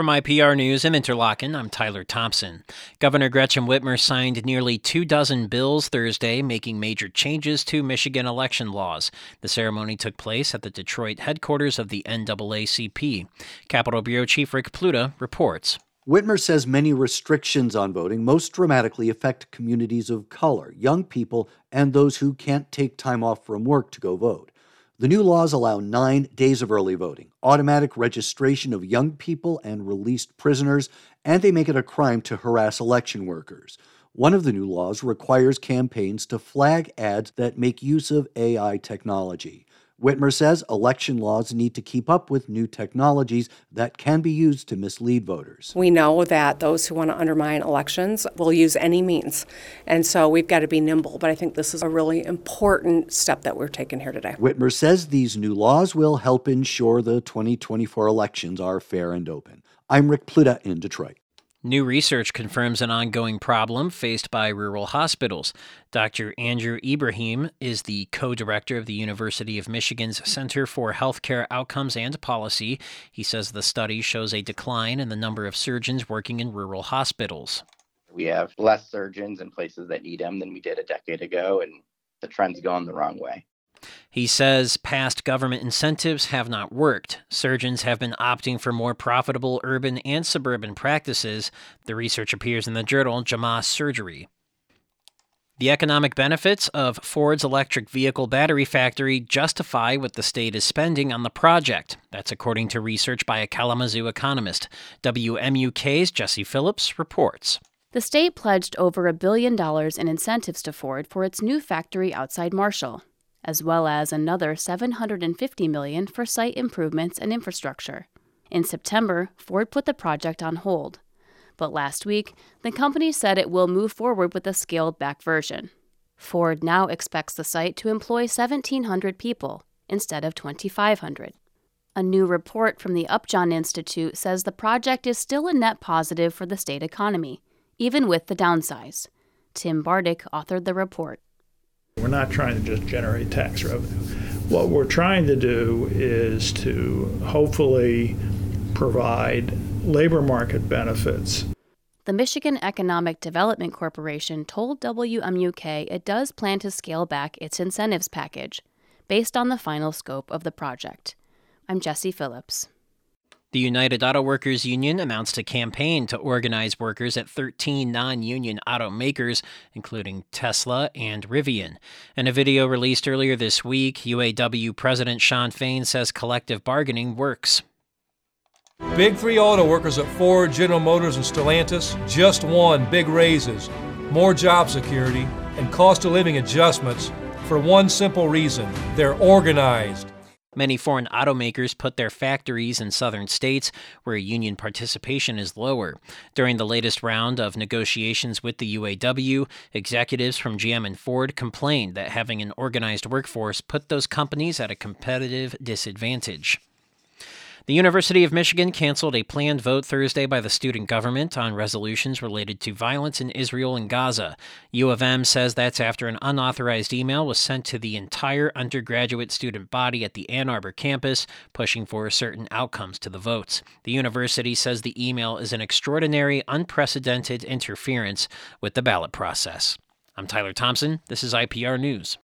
From IPR News in Interlochen, I'm Tyler Thompson. Governor Gretchen Whitmer signed nearly two dozen bills Thursday, making major changes to Michigan election laws. The ceremony took place at the Detroit headquarters of the NAACP. Capitol Bureau Chief Rick Pluta reports. Whitmer says many restrictions on voting most dramatically affect communities of color, young people, and those who can't take time off from work to go vote. The new laws allow nine days of early voting, automatic registration of young people and released prisoners, and they make it a crime to harass election workers. One of the new laws requires campaigns to flag ads that make use of AI technology. Whitmer says election laws need to keep up with new technologies that can be used to mislead voters. We know that those who want to undermine elections will use any means. And so we've got to be nimble. But I think this is a really important step that we're taking here today. Whitmer says these new laws will help ensure the 2024 elections are fair and open. I'm Rick Pluta in Detroit. New research confirms an ongoing problem faced by rural hospitals. Dr. Andrew Ibrahim is the co director of the University of Michigan's Center for Healthcare Outcomes and Policy. He says the study shows a decline in the number of surgeons working in rural hospitals. We have less surgeons in places that need them than we did a decade ago, and the trend's going the wrong way. He says past government incentives have not worked. Surgeons have been opting for more profitable urban and suburban practices. The research appears in the journal JAMA Surgery. The economic benefits of Ford's electric vehicle battery factory justify what the state is spending on the project. That's according to research by a Kalamazoo economist. WMUK's Jesse Phillips reports. The state pledged over a billion dollars in incentives to Ford for its new factory outside Marshall as well as another 750 million for site improvements and infrastructure. In September, Ford put the project on hold, but last week, the company said it will move forward with a scaled back version. Ford now expects the site to employ 1,700 people instead of 2,500. A new report from the Upjohn Institute says the project is still a net positive for the state economy, even with the downsize. Tim Bartik authored the report. We're not trying to just generate tax revenue. What we're trying to do is to hopefully provide labor market benefits. The Michigan Economic Development Corporation told WMUK it does plan to scale back its incentives package based on the final scope of the project. I'm Jesse Phillips. The United Auto Workers Union announced a campaign to organize workers at 13 non union automakers, including Tesla and Rivian. In a video released earlier this week, UAW President Shawn Fain says collective bargaining works. Big three auto workers at Ford, General Motors, and Stellantis just won big raises, more job security, and cost of living adjustments for one simple reason they're organized. Many foreign automakers put their factories in southern states where union participation is lower. During the latest round of negotiations with the UAW, executives from GM and Ford complained that having an organized workforce put those companies at a competitive disadvantage. The University of Michigan canceled a planned vote Thursday by the student government on resolutions related to violence in Israel and Gaza. U of M says that's after an unauthorized email was sent to the entire undergraduate student body at the Ann Arbor campus, pushing for certain outcomes to the votes. The university says the email is an extraordinary, unprecedented interference with the ballot process. I'm Tyler Thompson. This is IPR News.